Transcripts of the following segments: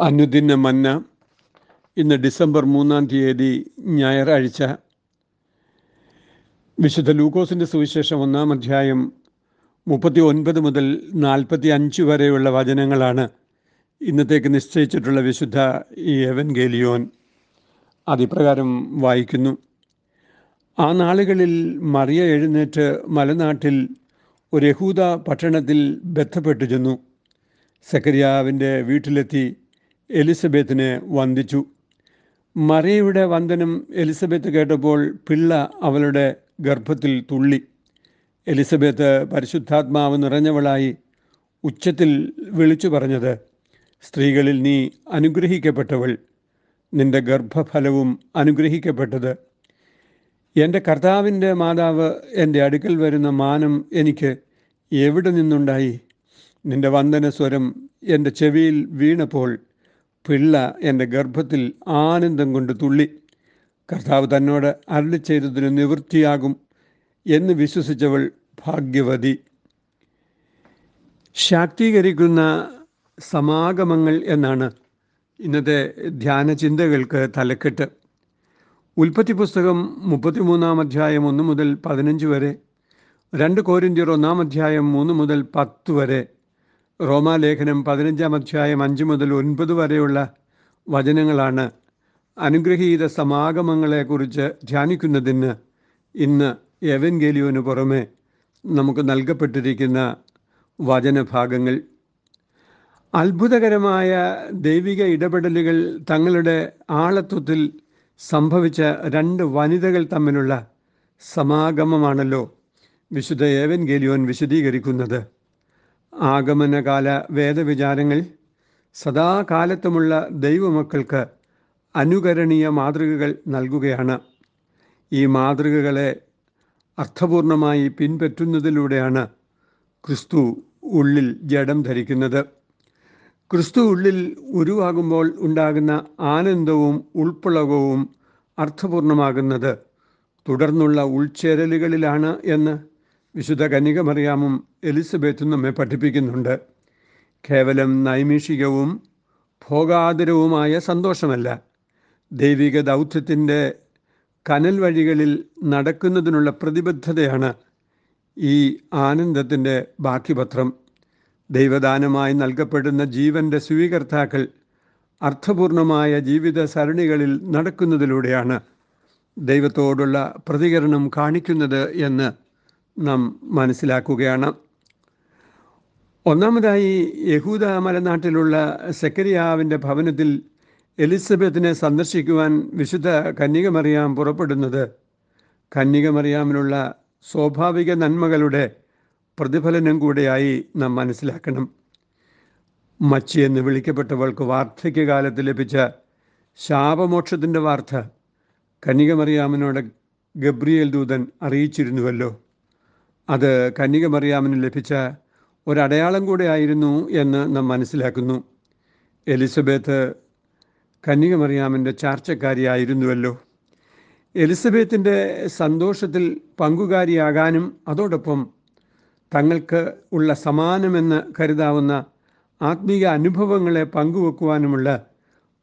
അനുദിന മന്ന. ഇന്ന് ഡിസംബർ മൂന്നാം തീയതി ഞായറാഴ്ച. വിശുദ്ധ ലൂക്കോസിന്റെ സുവിശേഷം ഒന്നാം അധ്യായം മുപ്പത്തി ഒൻപത് മുതൽ നാൽപ്പത്തി അഞ്ച് വരെയുള്ള വചനങ്ങളാണ് ഇന്നത്തേക്ക് നിശ്ചയിച്ചിട്ടുള്ള വിശുദ്ധ ഈ എവൻഗേലിയോൻ അതിപ്രകാരം വായിക്കുന്നു. ആ നാളുകളിൽ മറിയ എഴുന്നേറ്റ് മലനാട്ടിൽ ഒരു യഹൂദ പട്ടണത്തിൽ ബന്ധപ്പെട്ടു ചെന്നു. സക്കരിയാവിന്റെ വീട്ടിലെത്തി എലിസബത്തിനെ വന്ദിച്ചു. മറിയയുടെ വന്ദനം എലിസബത്ത് കേട്ടപ്പോൾ പിള്ള അവളുടെ ഗർഭത്തിൽ തുള്ളി. എലിസബത്ത് പരിശുദ്ധാത്മാവ് നിറഞ്ഞവളായി ഉച്ചത്തിൽ വിളിച്ചു പറഞ്ഞത് സ്ത്രീകളിൽ നീ അനുഗ്രഹിക്കപ്പെട്ടവൾ. നിന്റെ ഗർഭഫലവും അനുഗ്രഹിക്കപ്പെട്ടത്. എന്റെ കർത്താവിന്റെ മാതാവ് എന്റെ അടുക്കൽ വരുന്ന മാനം എനിക്ക് എവിടെ നിന്നുണ്ടായി? നിന്റെ വന്ദന സ്വരം എന്റെ ചെവിയിൽ വീണപ്പോൾ പിള്ള എന്റെ ഗർഭത്തിൽ ആനന്ദം കൊണ്ട് തുള്ളി. കർത്താവ് തന്നോട് അരളി ചെയ്തതിന് നിവൃത്തിയാകും എന്ന് വിശ്വസിച്ചവൾ ഭാഗ്യവതി. ശാക്തീകരിക്കുന്ന സമാഗമങ്ങൾ എന്നാണ് ഇന്നത്തെ ധ്യാന ചിന്തകൾക്ക് തലക്കെട്ട്. ഉൽപ്പത്തി പുസ്തകം മുപ്പത്തിമൂന്നാം അധ്യായം ഒന്ന് മുതൽ പതിനഞ്ച് വരെ രണ്ട് കോരിന്ത്യർ ഒന്നാം അധ്യായം മൂന്ന് മുതൽ പത്ത് വരെ റോമാലേഖനം പതിനഞ്ചാം അധ്യായം അഞ്ച് മുതൽ ഒൻപത് വരെയുള്ള വചനങ്ങളാണ്. അനുഗ്രഹീത സമാഗമങ്ങളെക്കുറിച്ച് ധ്യാനിക്കുന്നതിന് ഇന്ന് എവൻഗേലിയോന് പുറമെ നമുക്ക് നൽകപ്പെട്ടിരിക്കുന്ന വചനഭാഗങ്ങൾ. അത്ഭുതകരമായ ദൈവിക ഇടപെടലുകൾ തങ്ങളുടെ ആളത്വത്തിൽ സംഭവിച്ച രണ്ട് വനിതകൾ തമ്മിലുള്ള സമാഗമമാണല്ലോ വിശുദ്ധ ഏവൻ ഗേലിയോൻ വിശദീകരിക്കുന്നത്. ആഗമനകാല വേദവിചാരങ്ങൾ സദാകാലത്തുമുള്ള ദൈവമക്കൾക്ക് അനുകരണീയ മാതൃകകൾ നൽകുകയാണ്. ഈ മാതൃകകളെ അർത്ഥപൂർണമായി പിൻപറ്റുന്നതിലൂടെയാണ് ക്രിസ്തു ഉള്ളിൽ ജഡം ധരിക്കുന്നത്. ക്രിസ്തു ഉള്ളിൽ ഉരുവാകുമ്പോൾ ഉണ്ടാകുന്ന ആനന്ദവും ഉൾപ്പുളകവും അർത്ഥപൂർണമാകുന്നത് തുടർന്നുള്ള ഉൾച്ചേരലുകളിലാണ് എന്ന് വിശുദ്ധ കന്യകമറിയാമും എലിസബത്തും നമ്മെ പഠിപ്പിക്കുന്നുണ്ട്. കേവലം നൈമിഷികവും ഭോഗാതുരവുമായ സന്തോഷമല്ല. ദൈവിക ദൗത്യത്തിന്റെ കനൽ വഴികളിൽ നടക്കുന്നതിനുള്ള പ്രതിബദ്ധതയാണ് ഈ ആനന്ദത്തിന്റെ ബാക്കിപത്രം. ദൈവദാനമായി നൽകപ്പെടുന്ന ജീവന്റെ സ്വീകർത്താക്കൾ അർത്ഥപൂർണമായ ജീവിത സരണികളിൽ നടക്കുന്നതിലൂടെയാണ് ദൈവത്തോടുള്ള പ്രതികരണം കാണിക്കുന്നത് എന്ന് നാം മനസ്സിലാക്കുകയാണ്. ഒന്നാമതായി യഹൂദ മലനാട്ടിലുള്ള സെക്കരിയാവിന്റെ ഭവനത്തിൽ എലിസബത്തിനെ സന്ദർശിക്കുവാൻ വിശുദ്ധ കന്യകമറിയാം പുറപ്പെടുന്നത് കന്യകമറിയാമിനുള്ള സ്വാഭാവിക നന്മകളുടെ പ്രതിഫലനം കൂടെയായി നാം മനസ്സിലാക്കണം. മച്ചി എന്ന് വിളിക്കപ്പെട്ടവൾക്ക് വാർദ്ധക്യകാലത്ത് ലഭിച്ച ശാപമോക്ഷത്തിന്റെ വാർത്ത കന്യകമറിയാമിനോട് ഗബ്രിയേൽ ദൂതൻ അറിയിച്ചിരുന്നുവല്ലോ. അത് കന്യകമറിയാമിന് ലഭിച്ച ഒരടയാളം കൂടെ ആയിരുന്നു എന്ന് നാം മനസ്സിലാക്കുന്നു. എലിസബത്ത് കന്യകമറിയാമിന്റെ ചാർച്ചക്കാരിയായിരുന്നുവല്ലോ. എലിസബത്തിന്റെ സന്തോഷത്തിൽ പങ്കുകാരിയാകാനും അതോടൊപ്പം തങ്ങൾക്ക് ഉള്ള സമാനമെന്ന് കരുതാവുന്ന ആത്മീയ അനുഭവങ്ങളെ പങ്കുവെക്കുവാനുമുള്ള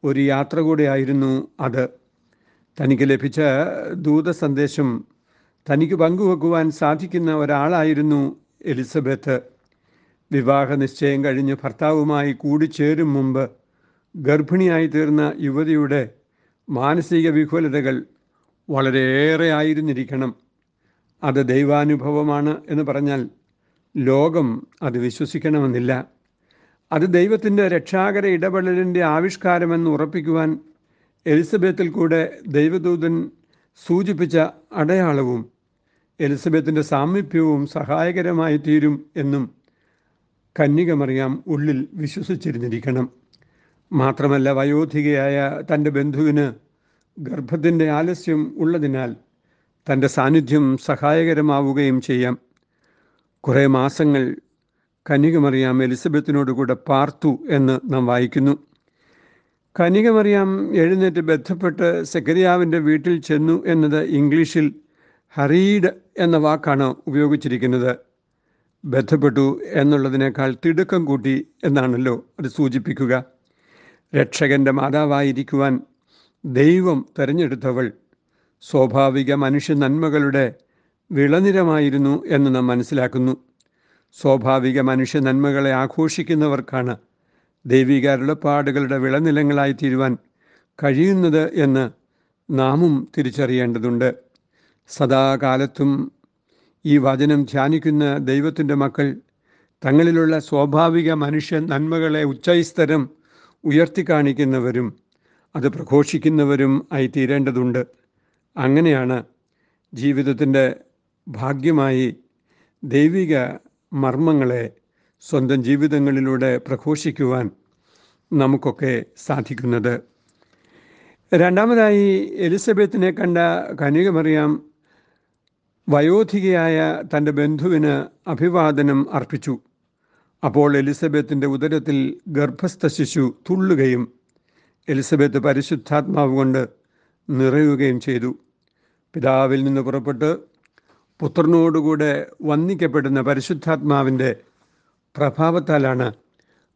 ഒരു യാത്ര കൂടെയായിരുന്നു അത്. തനിക്ക് ലഭിച്ച ദൂത സന്ദേശം തനിക്ക് പങ്കുവെക്കുവാൻ സാധിക്കുന്ന ഒരാളായിരുന്നു എലിസബത്ത്. വിവാഹ നിശ്ചയം കഴിഞ്ഞ് ഭർത്താവുമായി കൂടിച്ചേരും മുമ്പ് ഗർഭിണിയായി തീർന്ന യുവതിയുടെ മാനസിക വിഹുലതകൾ വളരെയേറെ ആയിരുന്നിരിക്കണം. അത് ദൈവാനുഭവമാണ് എന്ന് പറഞ്ഞാൽ ലോകം അത് വിശ്വസിക്കണമെന്നില്ല. അത് ദൈവത്തിന്റെ രക്ഷാകര ഇടപെടലിന്റെ ആവിഷ്കാരമെന്ന് ഉറപ്പിക്കുവാൻ എലിസബത്തിൽ കൂടെ ദൈവദൂതൻ സൂചിപ്പിച്ച അടയാളവും എലിസബത്തിന്റെ സാമീപ്യവും സഹായകരമായി തീരും എന്നും കന്യകമറിയാം ഉള്ളിൽ വിശ്വസിച്ചിരുന്നിരിക്കണം. മാത്രമല്ല വയോധികയായ തന്റെ ബന്ധുവിന് ഗർഭത്തിന്റെ ആലസ്യം ഉള്ളതിനാൽ തന്റെ സാന്നിധ്യം സഹായകരമാവുകയും ചെയ്യാം. കുറേ മാസങ്ങൾ കന്യകമറിയാം എലിസബത്തിനോടുകൂടെ പാർത്തു എന്ന് നാം വായിക്കുന്നു. കന്യകമറിയാം എഴുന്നേറ്റ് ബന്ധപ്പെട്ട് സെക്കരിയാവിന്റെ വീട്ടിൽ ചെന്നു എന്നത് ഇംഗ്ലീഷിൽ ഹറീഡ് എന്ന വാക്കാണ് ഉപയോഗിച്ചിരിക്കുന്നത്. ബന്ധപ്പെട്ടു എന്നുള്ളതിനേക്കാൾ തിടുക്കം കൂട്ടി എന്നാണല്ലോ അത് സൂചിപ്പിക്കുക. രക്ഷകന്റെ മാതാവായിരിക്കുവാൻ ദൈവം തെരഞ്ഞെടുത്തവൾ സ്വാഭാവിക മനുഷ്യ നന്മകളുടെ വിളനിരമായിരുന്നു എന്ന് നാം മനസ്സിലാക്കുന്നു. സ്വാഭാവിക മനുഷ്യ നന്മകളെ ആഘോഷിക്കുന്നവർക്കാണ് ദൈവിക അരുളപ്പാടുകളുടെ വിളനിലങ്ങളായി തീരുവാൻ കഴിയുന്നത് എന്ന് നാമും തിരിച്ചറിയേണ്ടതുണ്ട്. സദാകാലത്തും ഈ വചനം ധ്യാനിക്കുന്ന ദൈവത്തിന്റെ മക്കൾ തങ്ങളിലുള്ള സ്വാഭാവിക മനുഷ്യ നന്മകളെ ഉച്ചൈസ്തരം ഉയർത്തിക്കാണിക്കുന്നവരും അത് പ്രഘോഷിക്കുന്നവരും ആയി തീരേണ്ടതുണ്ട് അങ്ങനെയാണ് ജീവിതത്തിന്റെ ഭാഗ്യമായി ദൈവിക മർമ്മങ്ങളെ സ്വന്തം ജീവിതങ്ങളിലൂടെ പ്രഘോഷിക്കുവാൻ നമുക്കൊക്കെ സാധിക്കുന്നത്. രണ്ടാമതായി എലിസബത്തിനെ കണ്ട കനികമറിയാം വയോധികയായ തന്റെ ബന്ധുവിന് അഭിവാദനം അർപ്പിച്ചു. അപ്പോൾ എലിസബത്തിന്റെ ഉദരത്തിൽ ഗർഭസ്ഥ ശിശു തുള്ളുകയും എലിസബത്ത് പരിശുദ്ധാത്മാവ് കൊണ്ട് നിറയുകയും ചെയ്തു. പിതാവിൽ നിന്ന് പുറപ്പെട്ട് പുത്രനോടുകൂടെ വന്ദിക്കപ്പെടുന്ന പരിശുദ്ധാത്മാവിന്റെ പ്രഭാവത്താലാണ്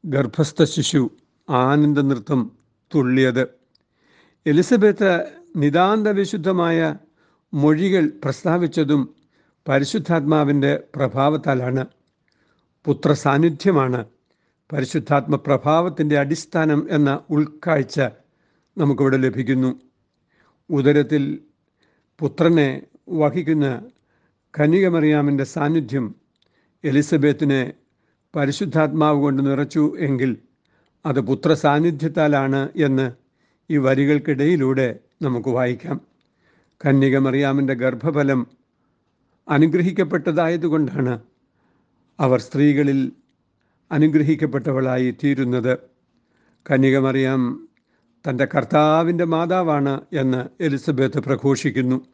ഗർഭസ്ഥ ശിശു ആനന്ദ നൃത്തം തുള്ളിയത്. എലിസബത്ത് നിതാന്ത വിശുദ്ധമായ മൊഴികൾ പ്രസ്താവിച്ചതും പരിശുദ്ധാത്മാവിന്റെ പ്രഭാവത്താലാണ്. പുത്ര സാന്നിധ്യമാണ് പരിശുദ്ധാത്മ പ്രഭാവത്തിന്റെ അടിസ്ഥാനം എന്ന ഉൾക്കാഴ്ച നമുക്കിവിടെ ലഭിക്കുന്നു. ഉദരത്തിൽ പുത്രനെ വഹിക്കുന്ന കനികമറിയാമിന്റെ സാന്നിധ്യം എലിസബത്തിനെ പരിശുദ്ധാത്മാവ് കൊണ്ട് നിറച്ചു എങ്കിൽ അത് പുത്ര സാന്നിധ്യത്താലാണ് എന്ന് ഈ വരികൾക്കിടയിലൂടെ നമുക്ക് വായിക്കാം. കന്യക മറിയാമിന്റെ ഗർഭഫലം അനുഗ്രഹിക്കപ്പെട്ടതായതുകൊണ്ടാണ് അവർ സ്ത്രീകളിൽ അനുഗ്രഹിക്കപ്പെട്ടവളായി തീരുന്നത് കന്യക മറിയാം തന്റെ കർത്താവിന്റെ മാതാവാണ് എന്ന് എലിസബത്ത് പ്രഘോഷിക്കുന്നു.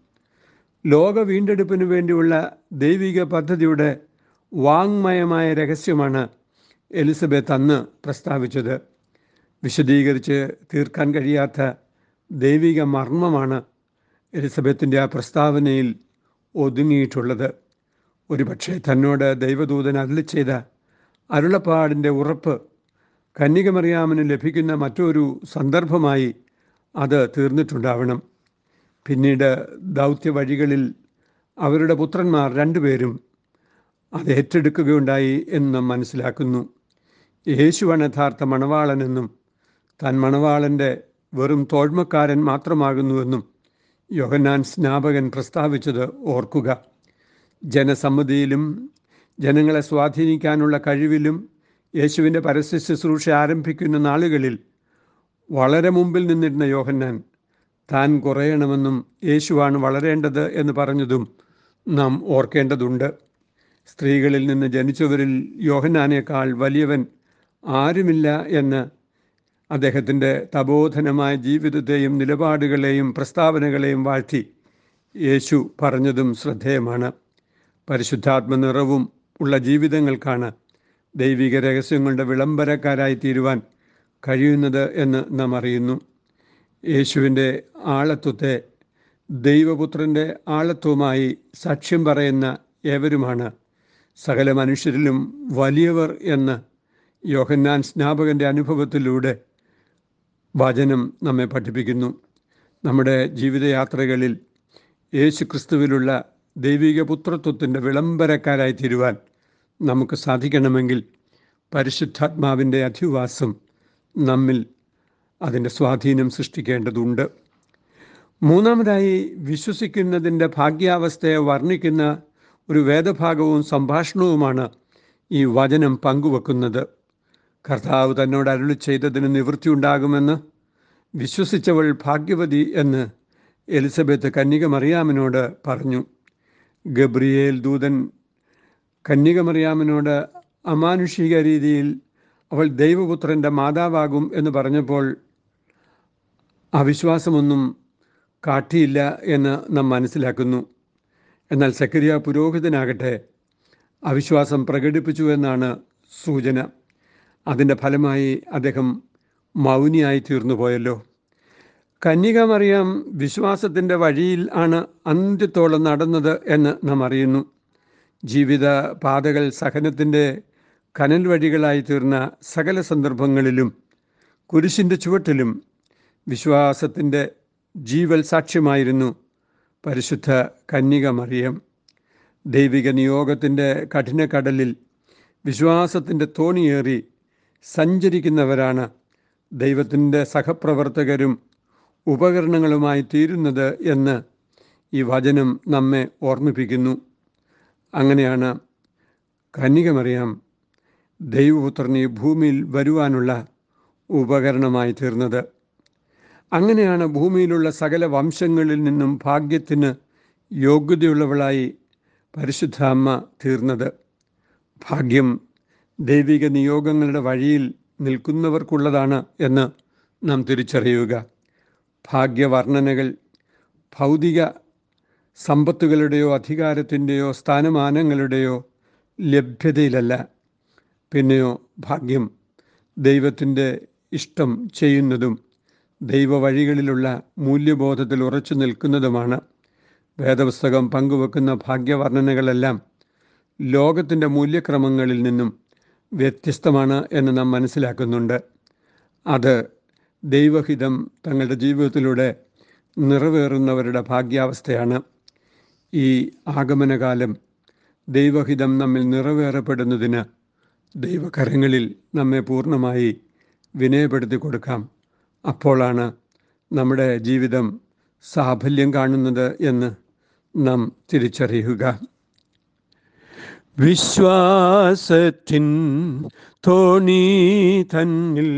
ലോക വീണ്ടെടുപ്പിന് വേണ്ടിയുള്ള ദൈവിക പദ്ധതിയുടെ വാങ്മയമായ രഹസ്യമാണ് എലിസബത്ത് അന്ന് പ്രസ്താവിച്ചത്. വിശദീകരിച്ച് തീർക്കാൻ കഴിയാത്ത ദൈവിക മർമ്മമാണ് എലിസബത്തിന്റെ ആ പ്രസ്താവനയിൽ ഒതുങ്ങിയിട്ടുള്ളത്. ഒരുപക്ഷെ തന്നോട് ദൈവദൂതൻ അരുളി ചെയ്ത അരുളപ്പാടിന്റെ ഉറപ്പ് കന്യകമറിയാമന് ലഭിക്കുന്ന മറ്റൊരു സന്ദർഭമായി അത് തീർന്നിട്ടുണ്ടാവണം. പിന്നീട് ദൗത്യ വഴികളിൽ അവരുടെ പുത്രന്മാർ രണ്ടുപേരും അത് ഏറ്റെടുക്കുകയുണ്ടായി എന്ന് നാം മനസ്സിലാക്കുന്നു. യേശുവാണ് യഥാർത്ഥ മണവാളനെന്നും താൻ മണവാളന്റെ വെറും തോഴ്മക്കാരൻ മാത്രമാകുന്നുവെന്നും യോഹന്നാൻ സ്നാപകൻ പ്രസ്താവിച്ചത് ഓർക്കുക. ജനസമ്മതിയിലും ജനങ്ങളെ സ്വാധീനിക്കാനുള്ള കഴിവിലും യേശുവിന്റെ പരസ്യ ശുശ്രൂഷ ആരംഭിക്കുന്ന നാളുകളിൽ വളരെ മുമ്പിൽ നിന്നിരുന്ന യോഹന്നാൻ താൻ കുറയണമെന്നും യേശുവാണ് വളരേണ്ടത് എന്ന് പറഞ്ഞതും നാം ഓർക്കേണ്ടതുണ്ട്. സ്ത്രീകളിൽ നിന്ന് ജനിച്ചവരിൽ യോഹന്നാനേക്കാൾ വലിയവൻ ആരുമില്ല എന്ന് അദ്ദേഹത്തിന്റെ തപോധനമായ ജീവിതത്തെയും നിലപാടുകളെയും പ്രസ്താവനകളെയും വാഴ്ത്തി യേശു പറഞ്ഞതും ശ്രദ്ധേയമാണ്. പരിശുദ്ധാത്മ നിറവും ഉള്ള ജീവിതങ്ങൾക്കാണ് ദൈവിക രഹസ്യങ്ങളുടെ വിളംബരക്കാരായി തീരുവാൻ കഴിയുന്നത് എന്ന് നാം അറിയുന്നു. യേശുവിന്റെ ആളത്വത്തെ ദൈവപുത്രന്റെ ആളത്വമായി സാക്ഷ്യം പറയുന്ന ഏവരുമാണ് സകല മനുഷ്യരിലും വലിയവർ എന്ന് യോഹന്നാൻ സ്നാപകന്റെ അനുഭവത്തിലൂടെ വചനം നമ്മെ പഠിപ്പിക്കുന്നു. നമ്മുടെ ജീവിതയാത്രകളിൽ യേശു ക്രിസ്തുവിലുള്ള ദൈവിക പുത്രത്വത്തിന്റെ വിളംബരക്കാരായി തീരുവാൻ നമുക്ക് സാധിക്കണമെങ്കിൽ പരിശുദ്ധാത്മാവിന്റെ അധിവാസം നമ്മിൽ അതിന്റെ സ്വാധീനം സൃഷ്ടിക്കേണ്ടതുണ്ട്. മൂന്നാമതായി വിശ്വസിക്കുന്നതിന്റെ ഭാഗ്യാവസ്ഥയെ വർണിക്കുന്ന ഒരു വേദഭാഗവും സംഭാഷണവുമാണ് ഈ വചനം പങ്കുവെക്കുന്നത്. കർത്താവ് തന്നോട് അരുളി ചെയ്തതിന് നിവൃത്തിയുണ്ടാകുമെന്ന് വിശ്വസിച്ചവൾ ഭാഗ്യവതി എന്ന് എലിസബത്ത് കന്യക മറിയാമിനോട് പറഞ്ഞു. ഗബ്രിയേൽ ദൂതൻ കന്യക മറിയാമിനോട് അമാനുഷിക രീതിയിൽ അവൾ ദൈവപുത്രന്റെ മാതാവാകും എന്ന് പറഞ്ഞപ്പോൾ അവിശ്വാസമൊന്നും കാട്ടിയില്ല എന്ന് നാം മനസ്സിലാക്കുന്നു. എന്നാൽ സക്കരിയ പുരോഹിതനാകട്ടെ അവിശ്വാസം പ്രകടിപ്പിച്ചു എന്നാണ് സൂചന. അതിന്റെ ഫലമായി അദ്ദേഹം മൗനിയായി തീർന്നു പോയല്ലോ. കന്യക മറിയാം വിശ്വാസത്തിന്റെ വഴിയിൽ ആണ് അന്ത്യത്തോളം നടന്നത് എന്ന് നാം അറിയുന്നു. ജീവിത പാതകൾ സഹനത്തിന്റെ കനൽ വഴികളായി തീർന്ന സകല സന്ദർഭങ്ങളിലും കുരിശിന്റെ ചുവട്ടിലും വിശ്വാസത്തിന്റെ ജീവൽ സാക്ഷ്യമായിരുന്നു. പരിശുദ്ധ കന്യക മറിയം ദൈവിക നിയോഗത്തിന്റെ കഠിനക്കടലിൽ വിശ്വാസത്തിന്റെ തോണിയേറി സഞ്ചരിക്കുന്നവരാണ് ദൈവത്തിന്റെ സഹപ്രവർത്തകരും ഉപകരണങ്ങളുമായി തീരുന്നത് എന്ന് ഈ വചനം നമ്മെ ഓർമ്മിപ്പിക്കുന്നു. അങ്ങനെയാണ് കന്യകമറിയാം ദൈവപുത്രനെ ഭൂമിയിൽ വരുവാനുള്ള ഉപകരണമായി തീർന്നത്. അങ്ങനെയാണ് ഭൂമിയിലുള്ള സകല വംശങ്ങളിൽ നിന്നും ഭാഗ്യത്തിന് യോഗ്യതയുള്ളവളായി പരിശുദ്ധ അമ്മ തീർന്നത്. ഭാഗ്യം ദൈവിക നിയോഗങ്ങളുടെ വഴിയിൽ നിൽക്കുന്നവർക്കുള്ളതാണ് എന്ന് നാം തിരിച്ചറിയുക. ഭാഗ്യവർണനകൾ ഭൗതിക സമ്പത്തുകളുടെയോ അധികാരത്തിന്റെയോ സ്ഥാനമാനങ്ങളുടെയോ ലഭ്യതയിലല്ല. പിന്നെയോ ഭാഗ്യം ദൈവത്തിന്റെ ഇഷ്ടം ചെയ്യുന്നതും ദൈവവഴികളിലുള്ള മൂല്യബോധത്തിൽ ഉറച്ചു നിൽക്കുന്നതുമാണ്. വേദപുസ്തകം പങ്കുവെക്കുന്ന ഭാഗ്യവർണനകളെല്ലാം ലോകത്തിന്റെ മൂല്യക്രമങ്ങളിൽ നിന്നും വ്യത്യസ്തമാണ് എന്ന് നാം മനസ്സിലാക്കുന്നുണ്ട്. അത് ദൈവഹിതം തങ്ങളുടെ ജീവിതത്തിലൂടെ നിറവേറുന്നവരുടെ ഭാഗ്യാവസ്ഥയാണ്. ഈ ആഗമനകാലം ദൈവഹിതം നമ്മിൽ നിറവേറപ്പെടുന്നതിന് ദൈവകരങ്ങളിൽ നമ്മെ പൂർണമായി വിനയപ്പെടുത്തി കൊടുക്കാം അപ്പോഴാണ് നമ്മുടെ ജീവിതം സാഫല്യം കാണുന്നത് എന്ന് നാം തിരിച്ചറിയുക. വിശ്വാസത്തിൻ തോണി തന്നിൽ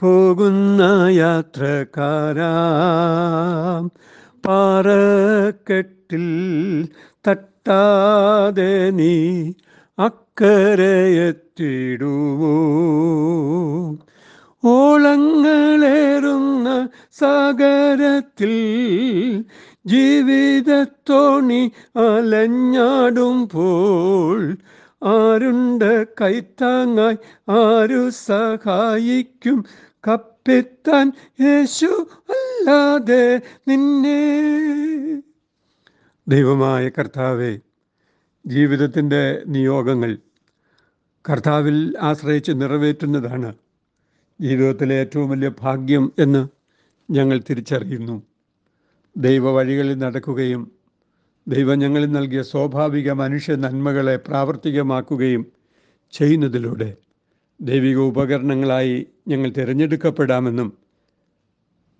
പോകുന്ന യാത്രക്കാരാ. പാറക്കെട്ടിൽ തട്ടാതെ നീ അക്കരയെത്തിടുവോ ഓളങ്ങളേറുന്ന സാഗരത്തിൽ ജീവിതത്തോണി അലഞ്ഞാടുമ്പോൾ ആരുണ്ട് കൈത്താങ്ങായി ആരു സഹായിക്കും? കപ്പിത്താൻ യേശു അല്ലാതെ നിന്നെ. ദൈവമായ കർത്താവെ ജീവിതത്തിന്റെ നിയോഗങ്ങൾ കർത്താവിൽ ആശ്രയിച്ച് നിറവേറ്റുന്നതാണ് ജീവിതത്തിലെ ഏറ്റവും വലിയ ഭാഗ്യം എന്ന് ഞങ്ങൾ തിരിച്ചറിയുന്നു. ദൈവ വഴികളിൽ നടക്കുകയും ദൈവം ഞങ്ങളിൽ നൽകിയ സ്വാഭാവിക മനുഷ്യ നന്മകളെ പ്രാവർത്തികമാക്കുകയും ചെയ്യുന്നതിലൂടെ ദൈവിക ഉപകരണങ്ങളായി ഞങ്ങൾ തിരഞ്ഞെടുക്കപ്പെടാമെന്നും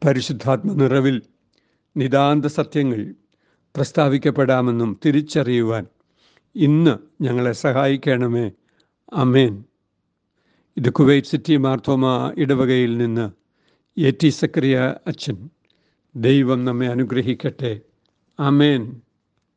പരിശുദ്ധാത്മ നിറവിൽ നിതാന്ത സത്യങ്ങൾ പ്രസ്താവിക്കപ്പെടാമെന്നും തിരിച്ചറിയുവാൻ ഇന്ന് ഞങ്ങളെ സഹായിക്കണമേ. അമേൻ ഇത് കുവൈറ്റ് സിറ്റി മാർത്തോമ ഇടവകയിൽ നിന്ന് എ ടി സക്രിയ അച്ഛൻ. ദൈവം നമ്മെ അനുഗ്രഹിക്കട്ടെ. അമേൻ